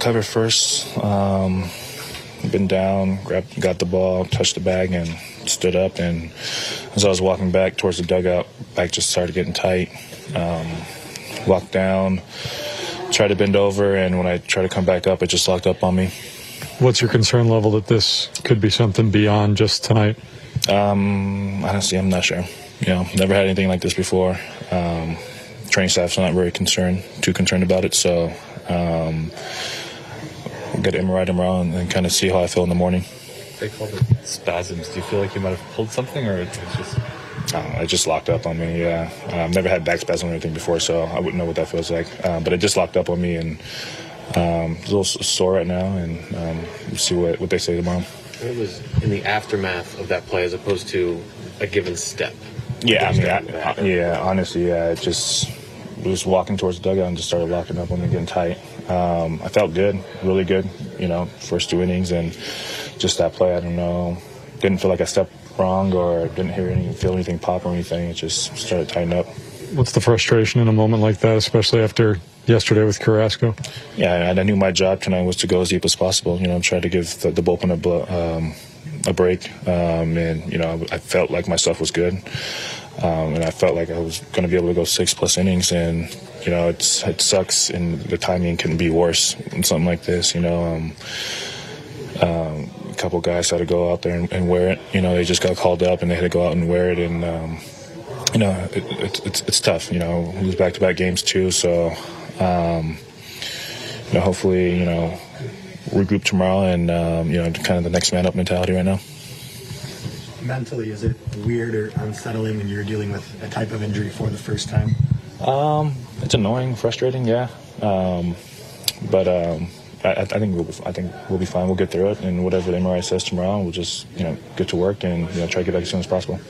Cover first. Um, been down, grabbed, got the ball, touched the bag, and stood up. And as I was walking back towards the dugout, back just started getting tight. Um, walked down, tried to bend over, and when I tried to come back up, it just locked up on me. What's your concern level that this could be something beyond just tonight? Um, honestly, I'm not sure. You know, never had anything like this before. Um, training staff's not very concerned, too concerned about it. So, um, get MRI tomorrow and, and kind of see how I feel in the morning. They called it spasms. Do you feel like you might have pulled something, or it's just? Uh, it just locked up on me. Yeah, I've never had back spasm or anything before, so I wouldn't know what that feels like. Um, but it just locked up on me, and um, it's a little sore right now, and um, we'll see what, what they say tomorrow. It was in the aftermath of that play, as opposed to a given step. Yeah, I mean, I, I, yeah, honestly, yeah, it just was walking towards the dugout and just started locking up on me, getting tight. Um, I felt good, really good, you know, first two innings, and just that play, I don't know, didn't feel like I stepped wrong or didn't hear any, feel anything pop or anything. It just started tightening up. What's the frustration in a moment like that, especially after yesterday with Carrasco? Yeah, and I knew my job tonight was to go as deep as possible. You know, try to give the, the bullpen a, um, a break, um, and you know, I felt like my stuff was good, um, and I felt like I was going to be able to go six plus innings, and you know, it's it sucks, and the timing couldn't be worse in something like this. You know. Um, um, a couple guys had to go out there and, and, wear it. You know, they just got called up and they had to go out and wear it. And um, you know, it, it, it's it's tough. You know, lose back to back games too. So, um, you know, hopefully, you know, regroup tomorrow and um, you know, kind of the next man up mentality right now. Mentally, is it weird or unsettling when you're dealing with a type of injury for the first time? Um, it's annoying, frustrating, yeah. Um, but um, I, I, think we'll I think we'll be fine. We'll get through it, and whatever the MRI says tomorrow, we'll just you know get to work and you know try to get back as soon as possible.